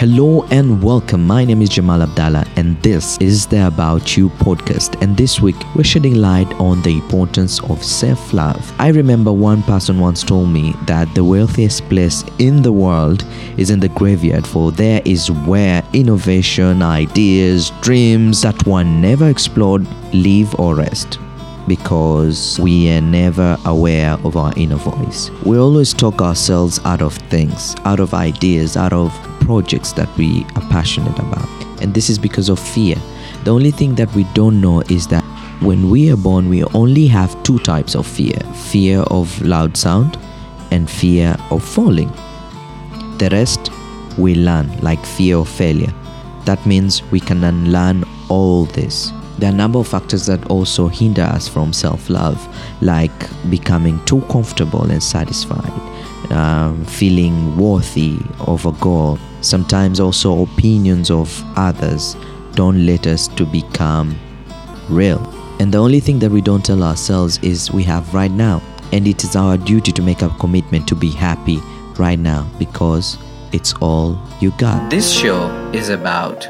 Hello and welcome. My name is Jamal Abdallah, and this is the About You podcast. And this week, we're shedding light on the importance of self love. I remember one person once told me that the wealthiest place in the world is in the graveyard, for there is where innovation, ideas, dreams that one never explored live or rest because we are never aware of our inner voice. We always talk ourselves out of things, out of ideas, out of projects that we are passionate about. And this is because of fear. The only thing that we don't know is that when we are born, we only have two types of fear fear of loud sound and fear of falling. The rest we learn, like fear of failure. That means we can unlearn all this. There are a number of factors that also hinder us from self love, like becoming too comfortable and satisfied, um, feeling worthy of a goal. Sometimes also opinions of others don't let us to become real. And the only thing that we don't tell ourselves is we have right now. And it is our duty to make a commitment to be happy right now because it's all you got. This show is about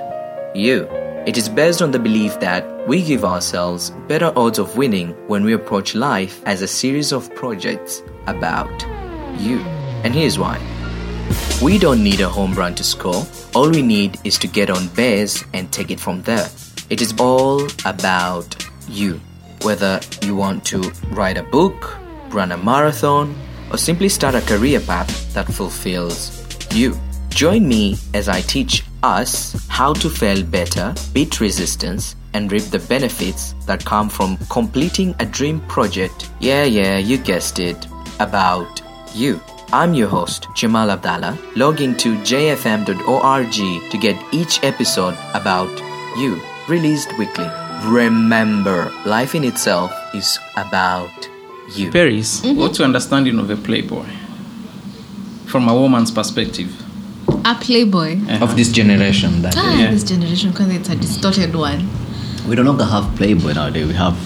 you. It is based on the belief that we give ourselves better odds of winning when we approach life as a series of projects about you. And here's why. We don't need a home run to score. All we need is to get on base and take it from there. It is all about you. Whether you want to write a book, run a marathon, or simply start a career path that fulfills you. Join me as I teach us how to fail better, beat resistance, and reap the benefits that come from completing a dream project. Yeah, yeah, you guessed it. About you. I'm your host, Jamal Abdallah. Log into jfm.org to get each episode about you, released weekly. Remember, life in itself is about you. Paris, mm-hmm. what's your understanding of a playboy from a woman's perspective? A playboy. Of this generation, that Ah, Yeah. this generation, because it's a distorted one. We no longer have Playboy nowadays. We have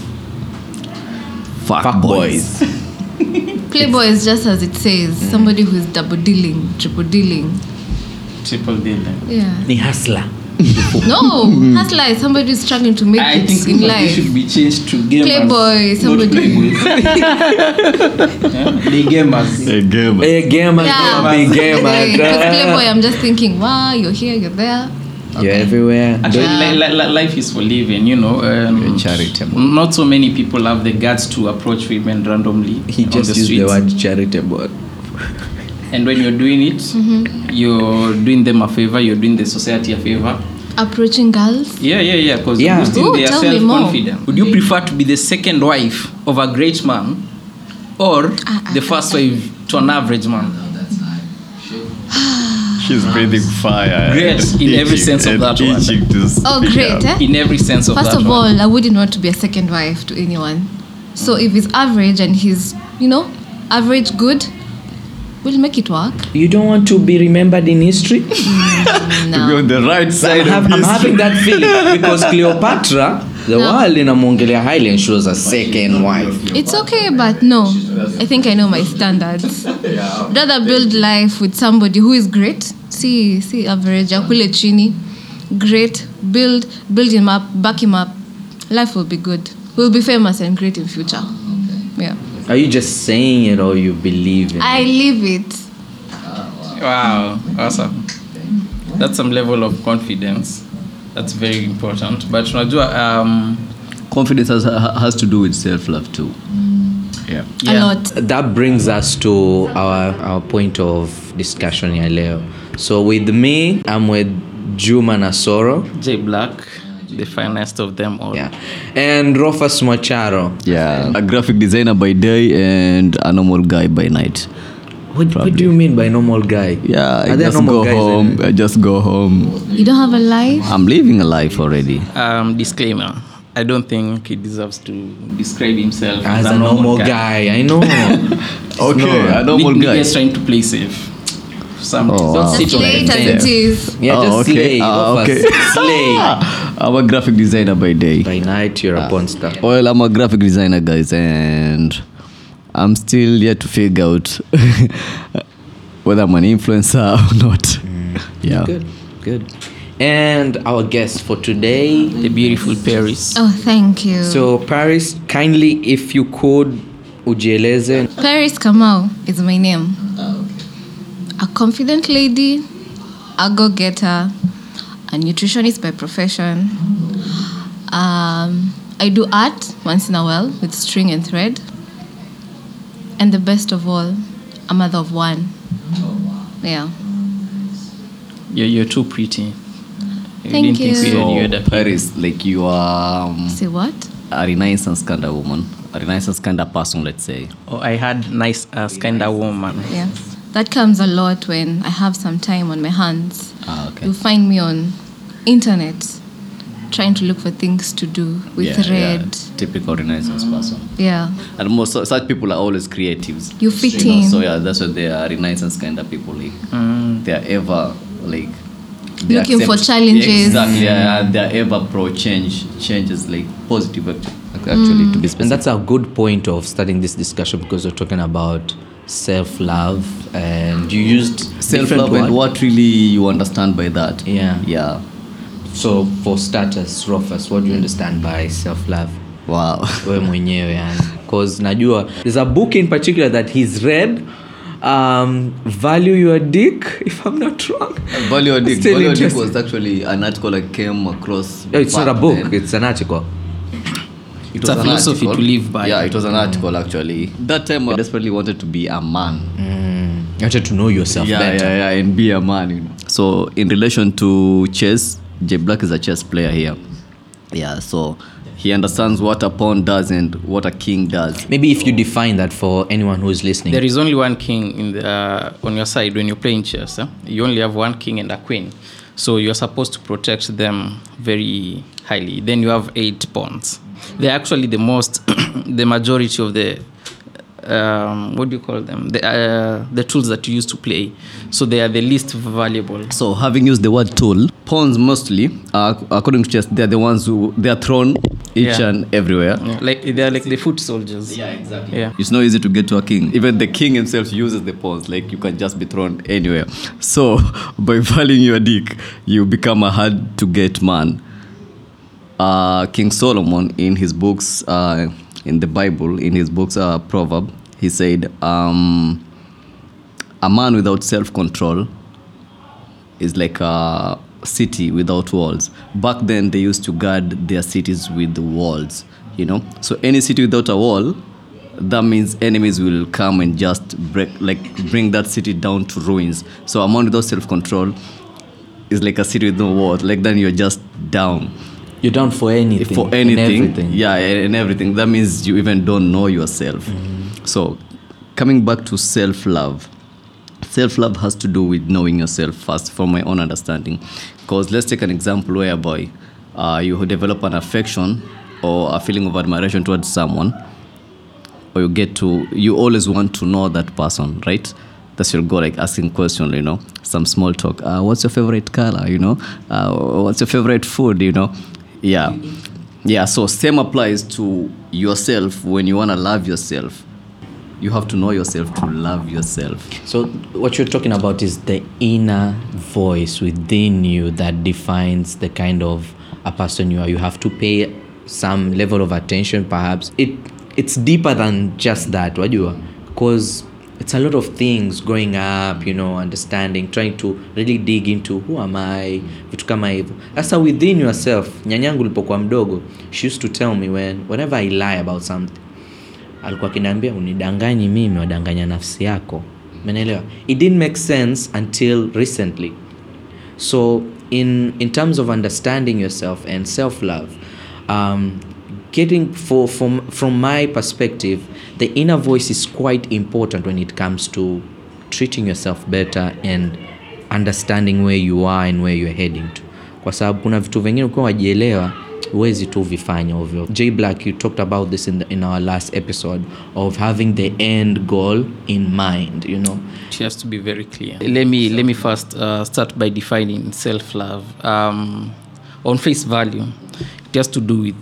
fuck, Fuck boys. Playboy is just as it says, somebody who is double dealing, triple dealing. Triple dealing. Yeah. The hustler. No, hustler is somebody who's struggling to make I it think in life. should be changed to gamers. Playboy, somebody- yeah? The gamers. A gamer. Hey, gamer, Yeah. big gamer. Because Playboy, I'm just thinking, wow, you're here, you're there. You're everywhere. Actually, Yeah. li- li- li- life is for living, you know. Um, You're charitable. Not so many people have the guts to approach women randomly He on just the used streets. the word charitable. And when you're doing it, you're doing them a favor, you're doing the society a favor. Approaching girls. Yeah, yeah, yeah. Because Yeah. boosting Ooh, their tell self-confidence Would you prefer to be the second wife of a great man or Ah, the first wife to an average man? She's breathing fire. Great and in every sense of and that word. itching to Oh, great, eh? In every sense of First that of word. all, I wouldn't want to be a second wife to anyone. So if he's average and he's, you know, average good, we'll make it work. You don't want to be remembered in history? To be on No. the right I'm, side have, of I'm having that feeling because Cleopatra, the No. world in Mongolia Highland, and she was a second wife. It's okay, but no. I think I know my standards. I'd rather build life with somebody who is great. See, see, average, akule chini. Great. Build, build him up, back him up. Life will be good. We'll be famous and great in future. Yeah. Are you just saying it or you believe it? I live it. Wow, awesome. That's some level of confidence. That's very important. But unajua, um, Confidence has, has to do with self love too. Yeah. A lot. that brings us to our, our point of discussion ya leo. So with me, I'm with Juma Nasoro. J Black, the finest of them all. Yeah. And Rofas Mocharo. Yeah. A graphic designer by day and a normal guy by night. What, what do you mean by normal guy? Yeah, I Are there just go home. anyway? I just go home. You don't have a life? I'm living a life already. Um, disclaimer. I don't think he deserves to describe himself As a normal guy, I know. Okay, a normal Nick, guy. Nick is trying to play safe. Some Oh, don't wow. sit Just on late them. as it is. yeah, just Oh, okay. slay. Ah, Rofas, okay. slay. I'm a graphic designer by day. By night, you're Ah. a porn star. Well, I'm a graphic designer, guys, and I'm still yet to figure out whether I'm an influencer or not. Yeah. Good. Good. And our guest for today. The beautiful Paris. Oh, thank you. So, Paris, kindly, if you could, ujieleze. Paris Kamau is my name. A confident lady, a go getter, a nutritionist by profession. Um, I do art once in a while with string and thread. And the best of all, a mother of one. Yeah. You're, you're too pretty. You Thank didn't think we you. had, you had a Paris, like you are um, Say what? a renaissance kind of woman, a renaissance kind of person, let's say. Oh, I had nice ass kind of woman. Yeah. That comes a lot when I have some time on my hands. Ah, okay. You'll find me on internet trying to look for things to do with yeah, red. Yeah, typical renaissance person. Yeah. And most such people are always creatives. You fit know, in. So yeah, that's what they are renaissance kind of people. Like Mm. they are ever like they Looking for accept- challenges. Exactly. Yeah, they are ever pro change changes like positive act- actually to be specific. And that's a good point of starting this discussion because we're talking about self love and you used self love and what really you understand by that. Yeah. Yeah. So, for starters, Rofus, what do you understand by self love? Wow. wewe mwenyewe yani because najua there's a book in particular that he's read um, value your dick if i'm not wrong Value Your Dick. Value Your Dick was actually an article I came across. oh, it's not a book then. it's an article It's a was an philosophy article. to live by. Yeah, it was an article actually. That time I desperately wanted to be a man. mm. you wanted to know yourself yeah, better yeah, yeah, and be a man. You know. So in relation to chess, J Black is a chess player here. Yeah, so he understands what a pawn does and what a king does. maybe if you define that for anyone who is listening There is only one king in the, uh, on your side when you're playing chess. eh? You only have one king and a queen. So you're supposed to protect them very highly. Then you have eight pawns. They're actually the most, the majority of the, um, what do you call them? The, uh, the tools that you use to play. So they are the least valuable. So having used the word tool, pawns mostly, uh, according to chess, they're the ones who they are thrown each Yeah. and everywhere. Yeah, like they're like the foot soldiers. Yeah, exactly. Yeah. It's not easy to get to a king. Even the king himself uses the pawns. Like you can just be thrown anywhere. So by valuing your dick, you become a hard to get man. Uh, king Solomon in his books, uh, in the Bible, in his books, uh, Proverb, he said, um, "A man without self-control is like a city without walls. Back then, they used to guard their cities with walls, you know. So any city without a wall, that means enemies will come and just break, like bring that city down to ruins. So a man without self-control is like a city with no walls. Like then you're just down you're down for anything for anything. everything. Yeah, and everything. That means you even don't know yourself. So, coming back to self love, self love has to do with knowing yourself first, from my own understanding. Because let's take an example where whereby uh, you develop an affection or a feeling of admiration towards someone, or you get to, you always want to know that person, right? That's your goal, like asking questions, you know, some small talk. Uh, what's your favorite color, you know? Uh, what's your favorite food, you know? Yeah. Yeah, so same applies to yourself when you want to love yourself. You have to know yourself to love yourself. So what you're talking about is the inner voice within you that defines the kind of a person you are. You have to pay some level of attention, perhaps. It it's deeper than just that, what wajua, because it's a lot of things growing up, you know, understanding, trying to really dig into who am I, vitu kama hivyo. Sasa within yourself, nyanyangu ulipokuwa mdogo, she used to tell me when whenever I lie about something alikuwa akiniambia unidanganyi mimi wadanganya nafsi yako. Umeelewa it didn't make sense until recently. So in in terms of understanding yourself and self-love um, getting for from from my perspective the inner voice is quite important when it comes to treating yourself better and understanding where you are and where you're heading to kwa sababu kuna vitu vingine ukiwa wajielewa huwezi tu vifanya ovyo j black you talked about this in, the, in our last episode of having the end goal in mind you know It has to be very clear. Let me let me first uh, start by defining self-love. Um, on face value, it has to do with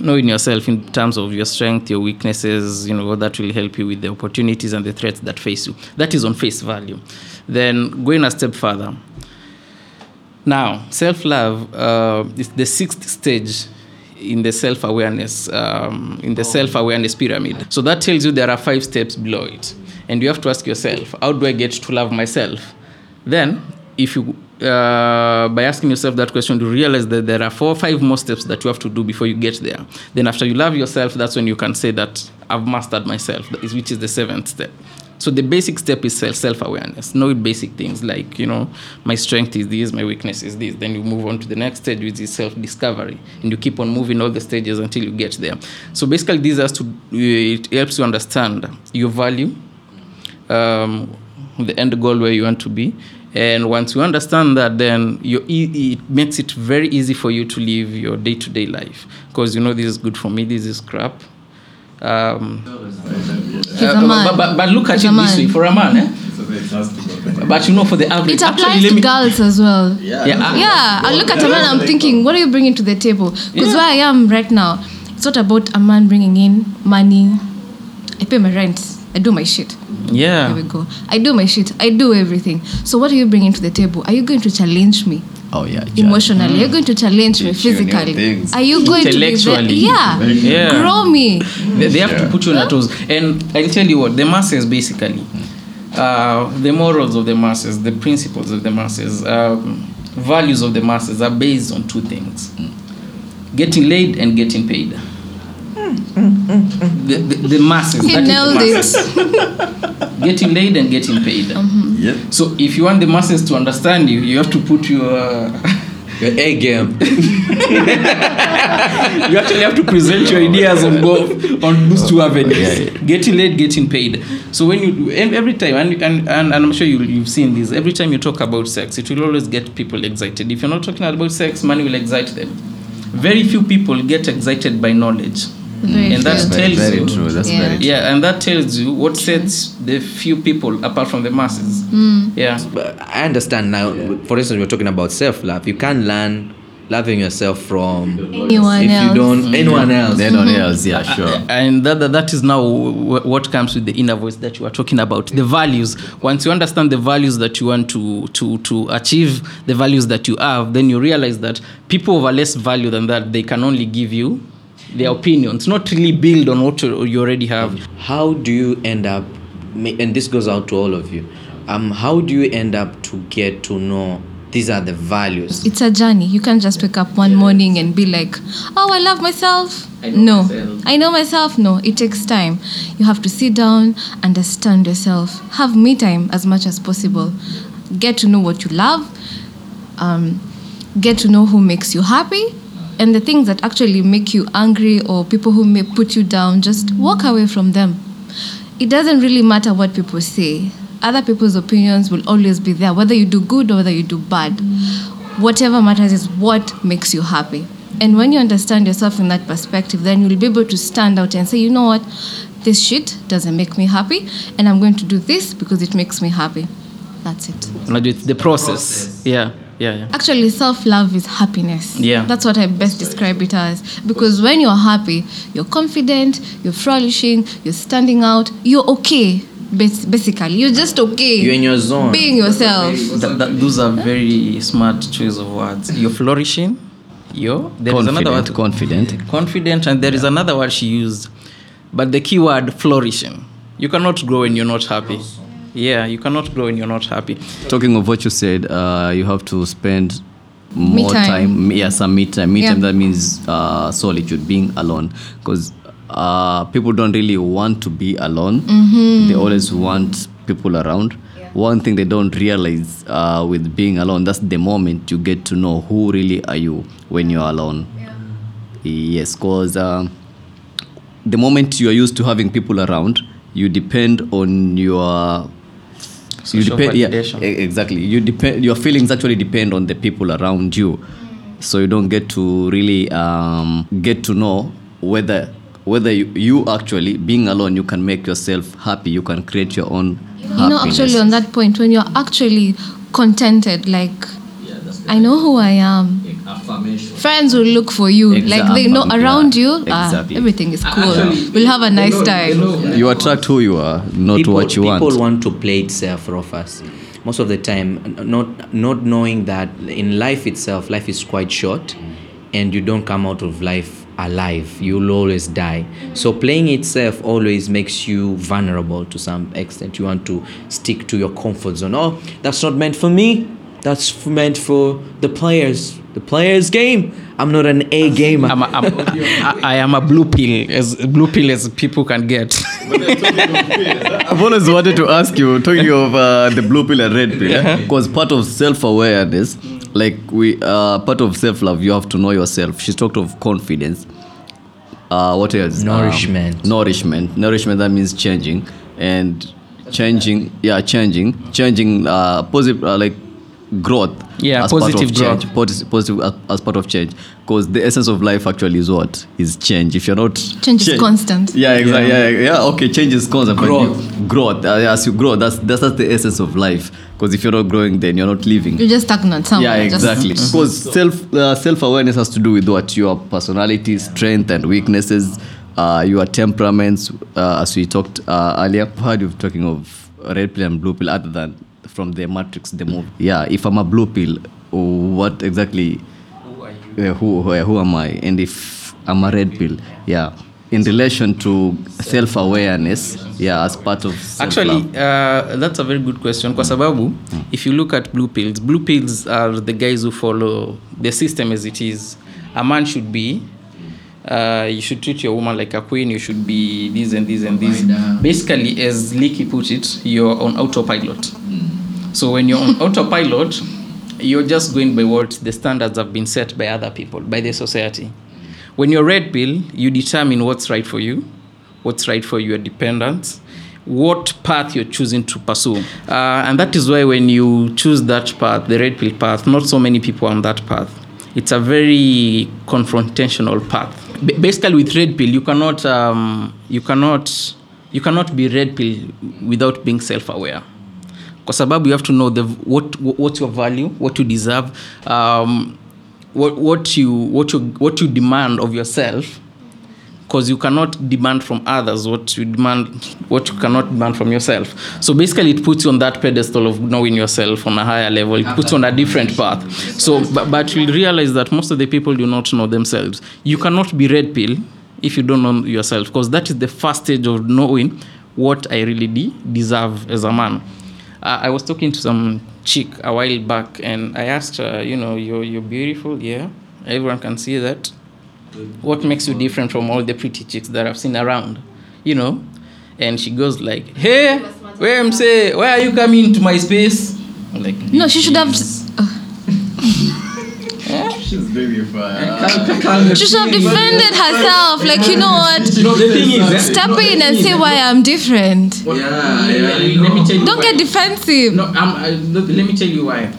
knowing yourself in terms of your strength, your weaknesses. You know that will help you with the opportunities and the threats that face you. That is on face value. Then going a step further, Now, self love uh, is the sixth stage in the self awareness um, in the self awareness pyramid. So that tells you there are five steps below it, and you have to ask yourself, how do I get to love myself? Then, if you uh, by asking yourself that question, you realize that there are four or five more steps that you have to do before you get there. Then, after you love yourself, that's when you can say that I've mastered myself, which is the seventh step. So the basic step is self awareness. Know basic things like you know my strength is this, my weakness is this. Then you move on to the next stage, which is self discovery, and you keep on moving all the stages until you get there. So basically, this has to it helps you understand your value, um, the end goal where you want to be. And once you understand that, then you, e- it makes it very easy for you to live your day to day life. Because you know, this is good for me, this is crap. Um, He's a uh, man. But, but, but look at He's it this way for a man, eh? But you know, for the average, It applies actually, let to me, girls as well. Yeah, I- Yeah, I look at a man, I'm thinking, what are you bringing to the table? Because Yeah. where I am right now, it's not about a man bringing in money. I pay my rent. I do my shit. yeah. Here we go. I do my shit. I do everything. So what are you bringing to the table? Are you going to challenge me Oh yeah. emotionally? mm. you're going to challenge me physically? things. Are you going to be yeah, Yeah. grow me? They, they have to put you on huh? toes. And I'll tell you what, the masses basically, uh, the morals of the masses, the principles of the masses, um, values of the masses are based on two things getting laid and getting paid. The, the, the masses. He that is the nailed it. Getting laid and getting paid. Mm-hmm. Yep. So if you want the masses to understand you, you have to put your. Your A game. you actually have to present your ideas on both on those two avenues getting laid getting paid so when you and every time and, and, and i'm sure you, you've seen this every time you talk about sex it will always get people excited if you're not talking about sex money will excite them very few people get excited by knowledge Very and that true. Very, tells very you true. That's Yeah. very true. yeah and that tells you what sets the few people apart from the masses mm. yeah But I understand now. For instance, we're talking about self-love. You can't learn loving yourself from Anyone if else. you don't mm. anyone else. Then on mm-hmm. else, yeah, sure. and that, that, that is now w- what comes with the inner voice that you are talking about the values once you understand the values that you want to to to achieve the values that you have then you realize that people of a less value than that they can only give you their opinions not really build on what you you already have How do you end up? And this goes out to all of you. Um, how do you end up to get to know these are the values? It's a journey. You can't just wake up one morning and be like, "Oh, I love myself." I know no, myself. I know myself. No, it takes time. You have to sit down, understand yourself, have me time as much as possible, get to know what you love, um, get to know who makes you happy, and the things that actually make you angry or people who may put you down. Just walk away from them. It doesn't really matter what people say. Other people's opinions will always be there, whether you do good or whether you do bad. Whatever matters is what makes you happy. And when you understand yourself in that perspective, then you'll be able to stand out and say, you know what, this shit doesn't make me happy, and I'm going to do this because it makes me happy. That's it. Unajua, it's the process yeah yeah yeah Actually, self love is happiness. Yeah. That's what I best describe it as. Because when you're happy, you're confident, you're flourishing, you're standing out, you're okay. Basically, you're just okay. You're in your zone. Being yourself. that, that, those are very smart choice of words you're flourishing you're there is another word Confident, confident. confident and there is another word she used but the key word flourishing you cannot grow when you're not happy yeah you cannot grow when you're not happy Talking of what you said, uh, you have to spend more time. time. Yeah, some me time. Me Yeah. time that means uh, solitude, being alone. Because uh, people don't really want to be alone. Mm-hmm. They always want people around. One thing they don't realize uh, with being alone, that's the moment you get to know who really are you when you're alone. yeah. Yes, because uh, the moment you are used to having people around, you depend on your you depend yeah validation. exactly you depend your feelings actually depend on the people around you so you don't get to really um, get to know whether whether you, you actually being alone you can make yourself happy you can create your own You know, actually, on that point, when you're actually contented, like, I know who I am. Friends will look for you. Like, they know Exactly. around you, Yeah, ah, everything is cool. we'll have a nice time. you attract who you are not people, what you people want People want to play it safe, us. most of the time not not knowing that in life itself life is quite short and you don't come out of life alive you'll always die so playing itself always makes you vulnerable to some extent you want to stick to your comfort zone oh that's not meant for me that's meant for the players the players game i'm not an a gamer I'm a, I'm, I, I am a blue pill as blue pill as people can get I've always wanted to ask you, talking of uh, the blue pill and red pill, because part of self awareness, like we, uh, part of self love, you have to know yourself. She talked of confidence. Uh, what else? Um, Nourishment. nourishment. Nourishment, that means changing. And changing, yeah, changing. Changing, uh, positive, uh, like growth. Yeah, as part positive of change. growth, Positive as, part of change. Because the essence of life actually is what? Is change. If you're not. Change is constant. Yeah, exactly. Yeah. yeah, yeah. Okay, change is constant. but Growth. you- growth. Uh, as you grow, that's, that's that's the essence of life. Because if you're not growing, then you're not living. You're just stagnant somewhere. Yeah, exactly. Because self uh, self awareness has to do with what your personality, strength, and weaknesses, uh, your temperaments. Uh, as we talked uh, earlier, I've heard you talking of red pill and blue pill, other than from the Matrix, the movie. Yeah, if I'm a blue pill, what exactly? Who are uh, who who, who am I? And if I'm a red pill, yeah, in relation to self awareness, yeah, as part of actually self-love. uh, that's a very good question kwa sababu if you look at blue pills blue pills are the guys who follow the system as it is a man should be uh, you should treat your woman like a queen you should be this and this and this basically as Leaky put it you're on autopilot so when you're on autopilot you're just going by what the standards have been set by other people by the society. When you're red pill you determine what's right for you what's right for your dependents what path you're choosing to pursue. Uh, and that is why when you choose that path the red pill path not so many people are on that path. It's a very confrontational path. B- basically with red pill you cannot um, you cannot you cannot be red pill without being self-aware kwa sababu you have to know the what what's your value what you deserve um, what, what you what you what you demand of yourself because you cannot demand from others what you demand what you cannot demand from yourself. So basically it puts you on that pedestal of knowing yourself on a higher level. It puts you on a different path. So but, but you'll realize that most of the people do not know themselves. You cannot be red pill if you don't know yourself because that is the first stage of knowing what i really de- deserve as a man I was talking to some chick a while back, and I asked her, you know, you're you're beautiful, yeah. Everyone can see that. What makes you different from all the pretty chicks that I've seen around, you know? And she goes like, "Hey, where am say? Why are you coming to my space?" I'm like, No, she should have. "Please." She should have defended herself. Like, you know what? No, the thing is, Step in and say why I'm different. Let me tell you Don't get defensive. No, I'm. I, let me tell you why.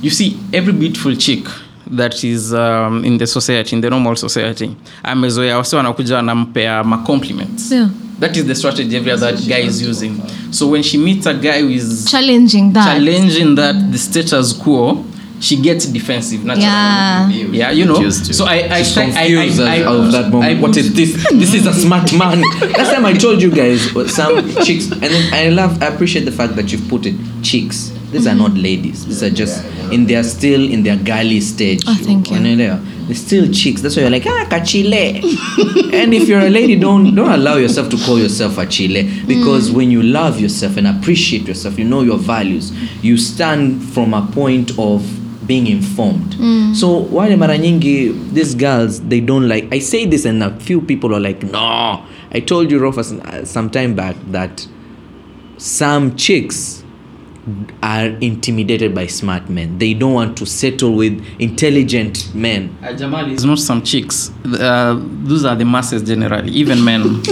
You see, every beautiful chick that is um, in the society, in the normal society, amezoea wase wanakuja wanampea ma compliments. Yeah. That is the strategy every other guy is using. So when she meets a guy who is Challenging that. challenging that the status quo, she gets defensive naturally. Yeah. Yeah, you know. Used to. So I, I, She's I, I, confused I, I, of that moment. I- what is this? This is a smart man. Last time I told you guys uh, some chicks, and then I love, I appreciate the fact that you've put it chicks. These are not ladies. These are just in their still in their girly stage. Oh, thank you. Unaelewa? They're still chicks. That's why you're like ah kachile. and if you're a lady, don't don't allow yourself to call yourself a chile because when you love yourself and appreciate yourself, you know your values. You stand from a point of being informed. So wale mara nyingi these girls they don't like I say this and a few people are like no. I told you Rofas uh, some time back that some chicks are intimidated by smart men. They don't want to settle with intelligent men. Uh, Jamal is not some chicks. Uh, those are the masses generally, even men.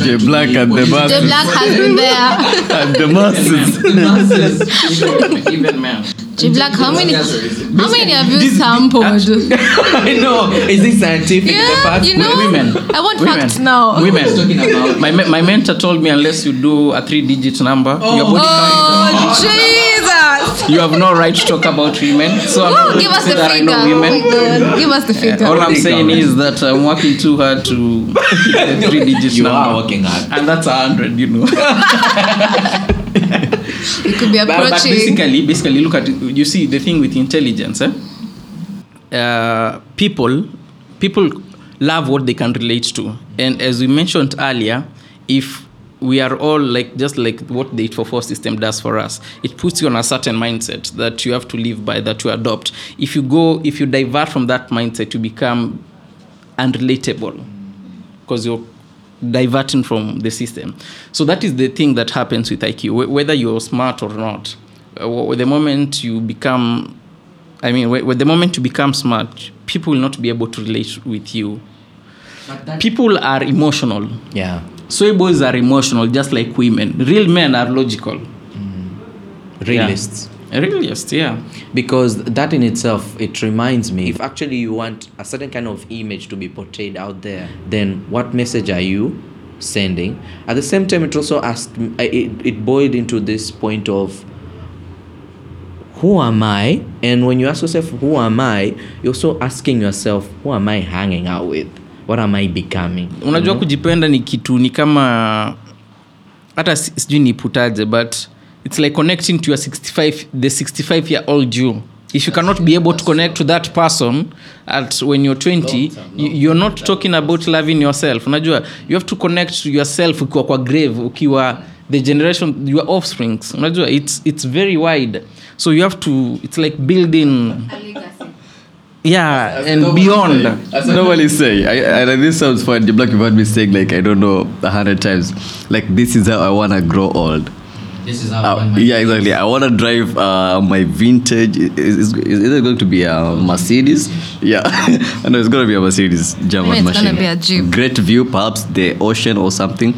the black and the The masses. black has been there. and the masses. even, even men. J how many how many have you sampled? I know. Is this scientific? the Yeah, fact? you know. Women. I want Women. facts now. Women. My, me- my mentor told me unless you do a three digit number, oh. your body Oh Jesus! you have no right to talk about women. So I'm not Ooh, give going to us the that I figure. know Oh women. God. Give us the figure. All I'm saying is that I'm working too hard to hit the three digit You number. are working hard. And that's a hundred, you know. we could be But, but basically, basically, look at you see the thing with intelligence. Eh? Uh, people, people love what they can relate to, and as we mentioned earlier, if we are all like just like what the 844 system does for us it puts you on a certain mindset that you have to live by that you adopt if you go if you divert from that mindset you become unrelatable because you're diverting from the system. So that is the thing that happens with IQ, whether you're smart or not. Uh, the moment you become, I mean, wh- the moment you become smart, people will not be able to relate with you. People are emotional. Yeah. Soy boys are emotional, just like women. Real men are logical. Realists. Yeah. Realists, yeah. because that in itself it reminds me if actually you want a certain kind of image to be portrayed out there then what message are you sending? At the same time it also asked it, it boiled into this point of who am i? And when you ask yourself who am i? You're also asking yourself who am i hanging out with? What am i becoming? Unajua kujipenda ni kitu ni kama hata sijui niputaje but it's like connecting to your 65 the 65 year old you. If you cannot be able to connect to that person at when you're 20 you, you're not talking about loving yourself. Unajua you have to connect to yourself ukiwa kwa grave ukiwa the generation your offsprings. Unajua it's, it's very wide. So you have to it's like building. Yeah and beyond. As nobody say, I, I, this sounds funny. The you've heard me saying like I don't know a hundred times. Like this is how I wanna grow old. This is how Uh, yeah, exactly. I wanna drive uh, my vintage. Is, is, is it going to be a Mercedes? Yeah, I know it's gonna be a Mercedes German Maybe it's machine. gonna be a Jeep. Great view, perhaps the ocean or something.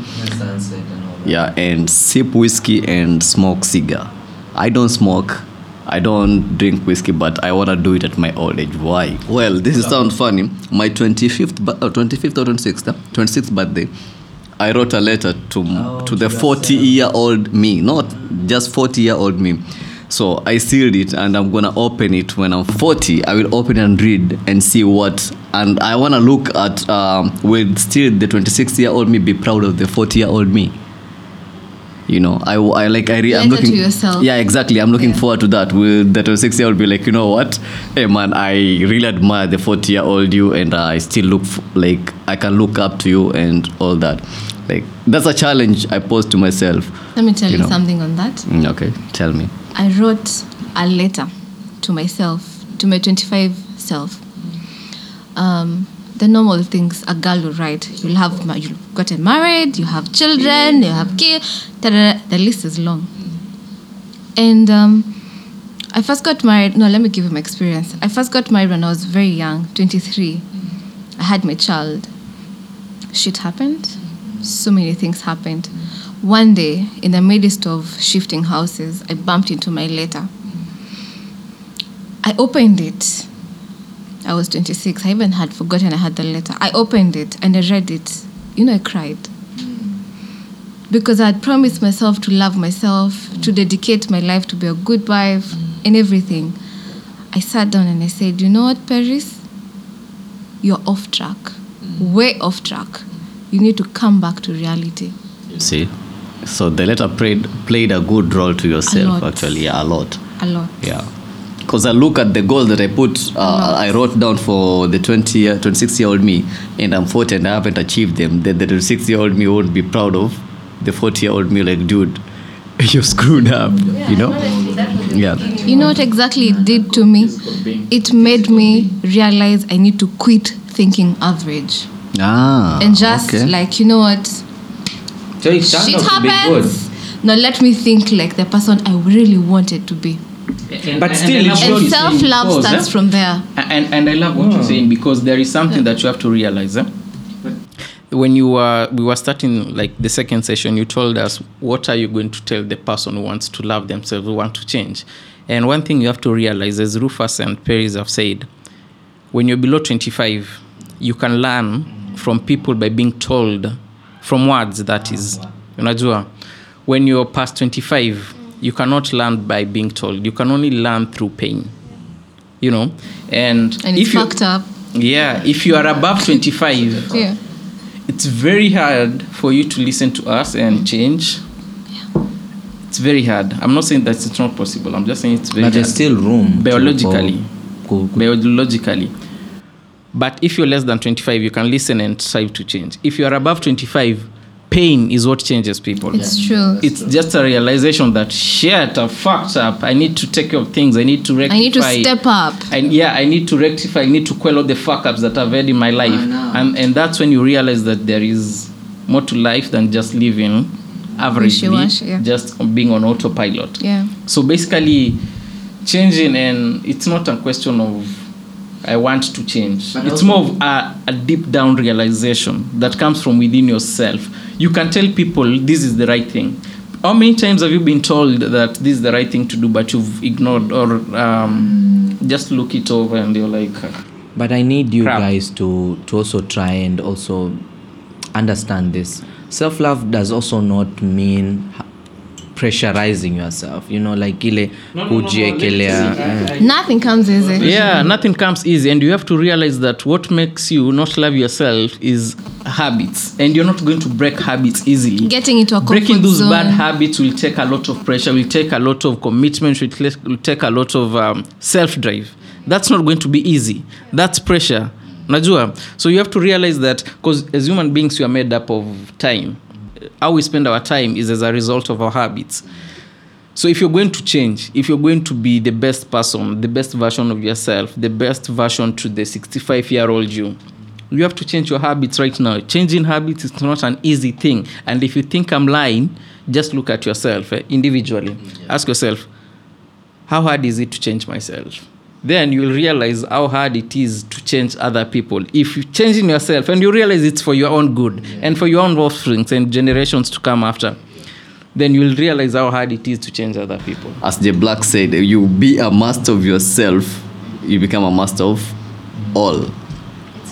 Yeah, and sip whiskey and smoke cigar. I don't smoke. I don't drink whiskey, but I wanna do it at my old age. Why? Well, this is sound funny. My 25th, uh, 25th or 26th, uh, 26th birthday, I wrote a letter to to the 40 year old me, not just 40 year old me. So I sealed it and I'm gonna open it when I'm 40. I will open and read and see what. And I wanna look at um, will still the 26 year old me be proud of the 40 year old me you know i, I like i re- i'm Letter to looking yourself. yeah exactly i'm looking Yeah. forward to that will that 26 year old be like you know what hey man i really admire the 40 year old you and i still look f- like i can look up to you and all that like that's a challenge i pose to myself let me tell You you, know. something on that Mm, okay tell me I wrote a letter to myself, to my 25 self. Um, the normal things a girl will write. You'll have you've gotten married, you have children, you have kids. The list is long. And um, I first got married. No, let me give you my experience. I first got married when I was very young, 23. I had my child. Shit happened. So many things happened. One day, in the midst of shifting houses, I bumped into my letter. I opened it. I was 26. I even had forgotten I had the letter. I opened it and I read it. You know, I cried. Because I had promised myself to love myself, to dedicate my life to be a good wife, and everything. I sat down and I said, You know what, Paris? You're off track, mm. way off track. You need to come back to reality. you see so the letter played played a good role to yourself actually yeah, a lot A lot. Yeah. Because I look at the goal that I put, uh, I wrote down for the 20 year, 26 year old me, and I'm 40 and I haven't achieved them. Then the 26 year old me won't be proud of the 40 year old me, like, dude, you're screwed up, you know? Yeah. You know what exactly it did to me? It made me realize I need to quit thinking average Ah. and just okay. like, you know what? so it turned Shit out to be good happens. Now let me think like the person I really wanted to be. But still, it I love shows- what And self love because, starts eh, from there. and and I love what you're saying because there is something that you have to realize. Eh? When you were we were starting like the second session, you told us what are you going to tell the person who wants to love themselves, who want to change. And one thing you have to realize, as Rufus and Paris have said, when you're below 25, you can learn from people by being told from words. That is, unajua, when you're past 25, you cannot learn by being told. You can only learn through pain you know and, And it's if you fucked up. yeah if you are above 25 Yeah. it's very hard for you to listen to us and change yeah. it's very hard i'm not saying that it's not possible i'm just saying it's very But there's hard. still room biologically for- ku- ku- biologically but if you're less than 25 you can listen and strive to change. If you're above 25 pain is what changes people. It's true. it's just a realization that shit i fucked up. I need to take care of things. I need to rectify I need to step up. and yeah i need to rectify. I need to quell all the fuck ups that i've had in my life. And and that's when you realize that there is more to life than just living averagely yeah. just being on autopilot. Yeah. so basically changing and it's not a question of i want to change it's more of a, a deep down realization that comes from within yourself you can tell people this is the right thing how many times have you been told that this is the right thing to do but you've ignored or um, just look it over and you're like But I need you Crap. guys to to also try and also understand this. Self love does also not mean ha- pressurizing yourself. You know, like ile kujiekelea. Nothing comes easy. yeah nothing comes easy and you have to realize that what makes you not love yourself is habits and you're not going to break habits easily Getting into a comfort breaking those zone. bad habits will take a lot of pressure will take a lot of commitment will, take- a lot of um, self drive that's not going to be easy that's pressure najua so you have to realize that because as human beings we are made up of time how we spend our time is as a result of our habits so if you're going to change, if you're going to be the best person, the best version of yourself, the best version to the 65 year old you, you have to change your habits right now. Changing habits is not an easy thing. And if you think I'm lying, just look at yourself eh, individually. Ask yourself, how hard is it to change myself? Then you'll realize how hard it is to change other people. If you change in yourself and you realize it's for your own good and for your own offsprings and generations to come after, then you'll realize how hard it is to change other people. As the Black said, you be a master of yourself, you become a master of all.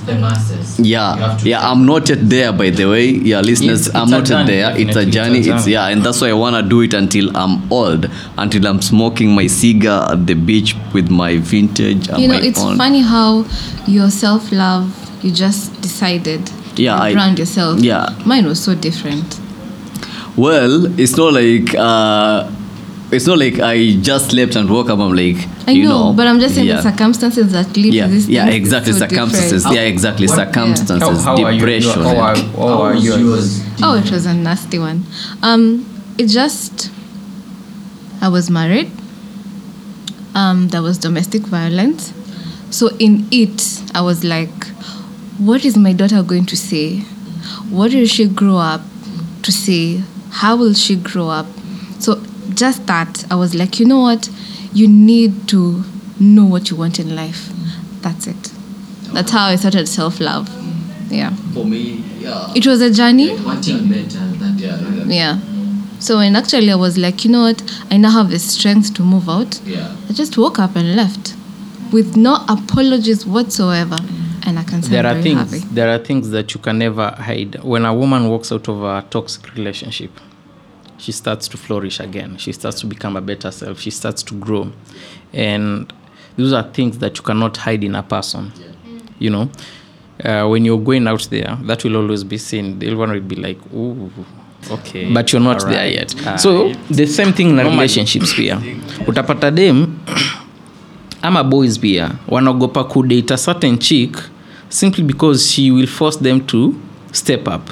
The masses. Yeah, yeah. I'm not yet there, by the way. Yeah, listeners, It's- I'm it's i'm not yet there. It's a journey It's a. It's, yeah, and that's why I want to do it until I'm old, until I'm smoking my cigar at the beach with my vintage. And you know, it's phone. funny how your self love, you just decided Yeah, to I- brand yourself. yeah. Mine was so different. Well, it's not like uh, it's not like I just slept and woke up. I'm like, I you know, know, but I'm just saying yeah. the circumstances that lead yeah, to this. yeah, things exactly. so circumstances. different. Yeah, exactly. What- circumstances, depression. How are, how are yours? Oh, it was a nasty one. Um, it just, I was married. Um, there was domestic violence. So in it, I was like, what is my daughter going to say? What will she grow up to say? How will she grow up? So just that, I was like, you know what? You need to know what you want in life. That's it. That's how I started self love. Yeah. For me, yeah. It was a journey. Wanting better. That, Yeah, Yeah. So and actually I was like, you know what? I now have the strength to move out. yeah. I just woke up and left with no apologies whatsoever. And I can say there I'm are very things happy. there are things that you can never hide when a woman walks out of a toxic relationship she starts to flourish again. She starts to become a better self. She starts to grow. And those are things that you cannot hide in a person you know? Uh, when you're going out there that will always be seen. Everyone will be like ooh okay but you're not there yet. So the same thing na relationships pia utapata dem ama boys pia wanaogopa kudate a certain chick simply because she will force them to step up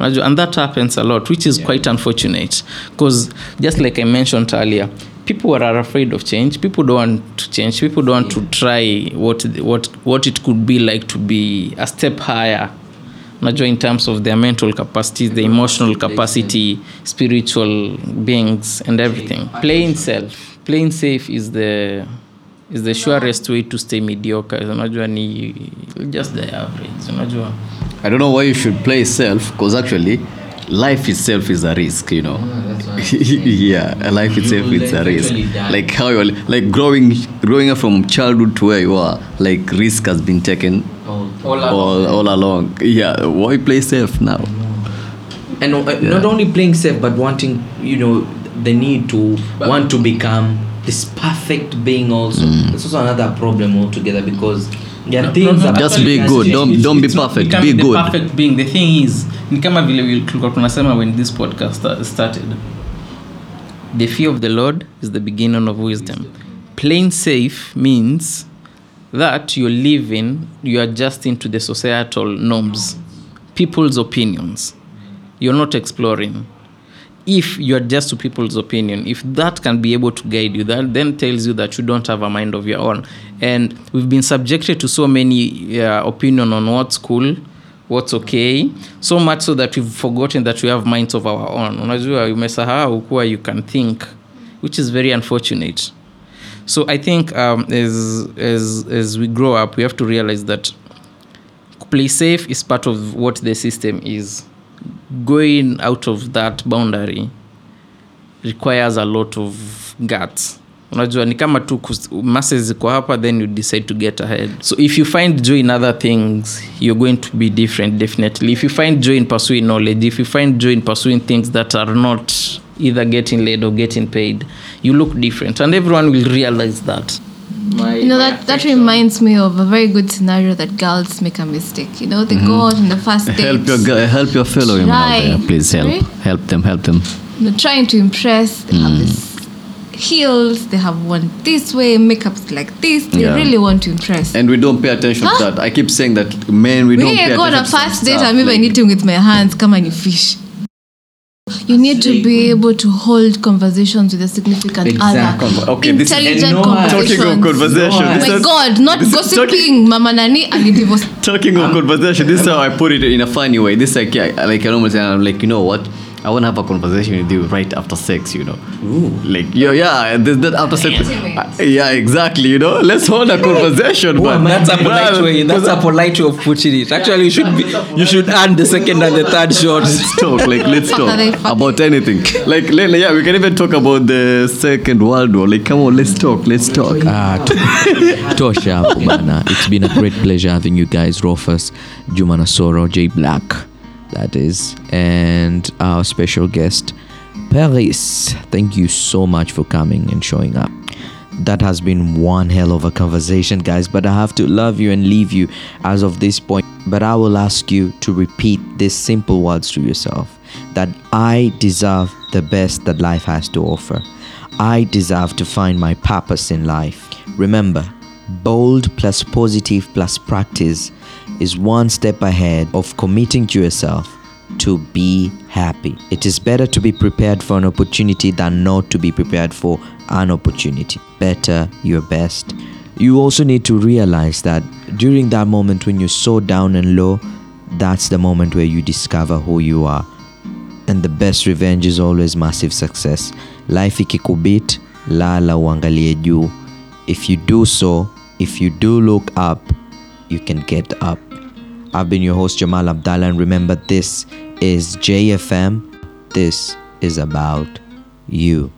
Unajua, and that happens a lot which is quite unfortunate because just like i mentioned earlier people are afraid of change. People don't want to change. People don't want to try what, what, what it could be like to be a step higher. Najua in terms of their mental capacities the emotional capacity spiritual beings and everything. playing self playing safe is the is the surest way to stay mediocre. Unajua ni just the average. Unajua I don't know why you should play self, because actually, life itself is a risk. You know. yeah, life itself is a risk. Like how you're like growing, growing up from childhood to where you are. Like risk has been taken all, all along. Yeah, why play safe now? and uh, not only playing safe but wanting you know the need to want to become this perfect being also that's also another problem altogether because there are things about Just be good. Don't don't be not perfect. Be the good. perfect being the thing is ni kama vile tulikuwa tunasema when this podcast started the fear of the Lord is the beginning of wisdom. Plain safe means that you're living, you're adjusting to the societal norms, people's opinions. You're not exploring. If you adjust to people's opinion, if that can be able to guide you, that then tells you that you don't have a mind of your own. And we've been subjected to so many uh, opinion on what's cool, what's okay, so much so that we've forgotten that we have minds of our own. Unajua you can think, which is very unfortunate. So I think um, as as as we grow up, we have to realize that play safe is part of what the system is. Going out of that boundary requires a lot of guts. Unajua ni kama tu mase ziko hapa then you decide to get ahead. So if you find joy in other things, you're going to be different definitely. If you find joy in pursuing knowledge, if you find joy in pursuing things that are not either getting laid or getting paid, you look different and everyone will realize that. You know that that reminds me of a very good scenario that girls make a mistake. You know, they go mm-hmm. out on the first date. Help your guy, help your fellow women out there. Please help. Sorry? Help them, help them. They're trying to impress. They have mm. this heels. They have one this way, makeups like this. They Yeah. really want to impress. And we don't pay attention to that. I keep saying that men we, don't we pay go on a attention to first date. I'm even eating with my hands. Come on, you fish. You need to be able to hold conversations with a significant Exactly. other. Okay, Intelligent no conversations. Talking of conversation, Oh this my is- God, not gossiping. Mama Nani and divorce. Talking of conversation, this is how I put it in a funny way. This like yeah, like I almost, say, I'm like, you know what? I want to have a conversation with you right after sex, you know. Like yeah, yeah, this, that after sex. Uh, yeah, exactly. You know, let's hold a conversation. but That's a polite way. That's a polite way of putting it. Actually, you should be. You should earn the second and the third shot. Let's talk. Like let's talk about anything. Like le- yeah, we can even talk about the Second World War. Like come on, let's talk. Let's talk. Ah, to, tosha hapo bana it's been a great pleasure having you guys rofus juma nasoro Jay black that is and our special guest paris. Thank you so much for coming and showing up. That has been one hell of a conversation guys but i have to love you and leave you as of this point. But i will ask you to repeat these simple words to yourself. That i deserve the best that life has to offer. I deserve to find my purpose in life. Remember, bold plus positive plus practice is one step ahead of committing to yourself to be happy. It is better to be prepared for an opportunity than not to be prepared for an opportunity. Better your best. You also need to realize that during that moment when you're so down and low, that's the moment where you discover who you are and the best revenge is always massive success life ikikubit lala uangalie juu if you do so if you do look up you can get up. I've been your host jamal abdallah and remember this is jfm this is about you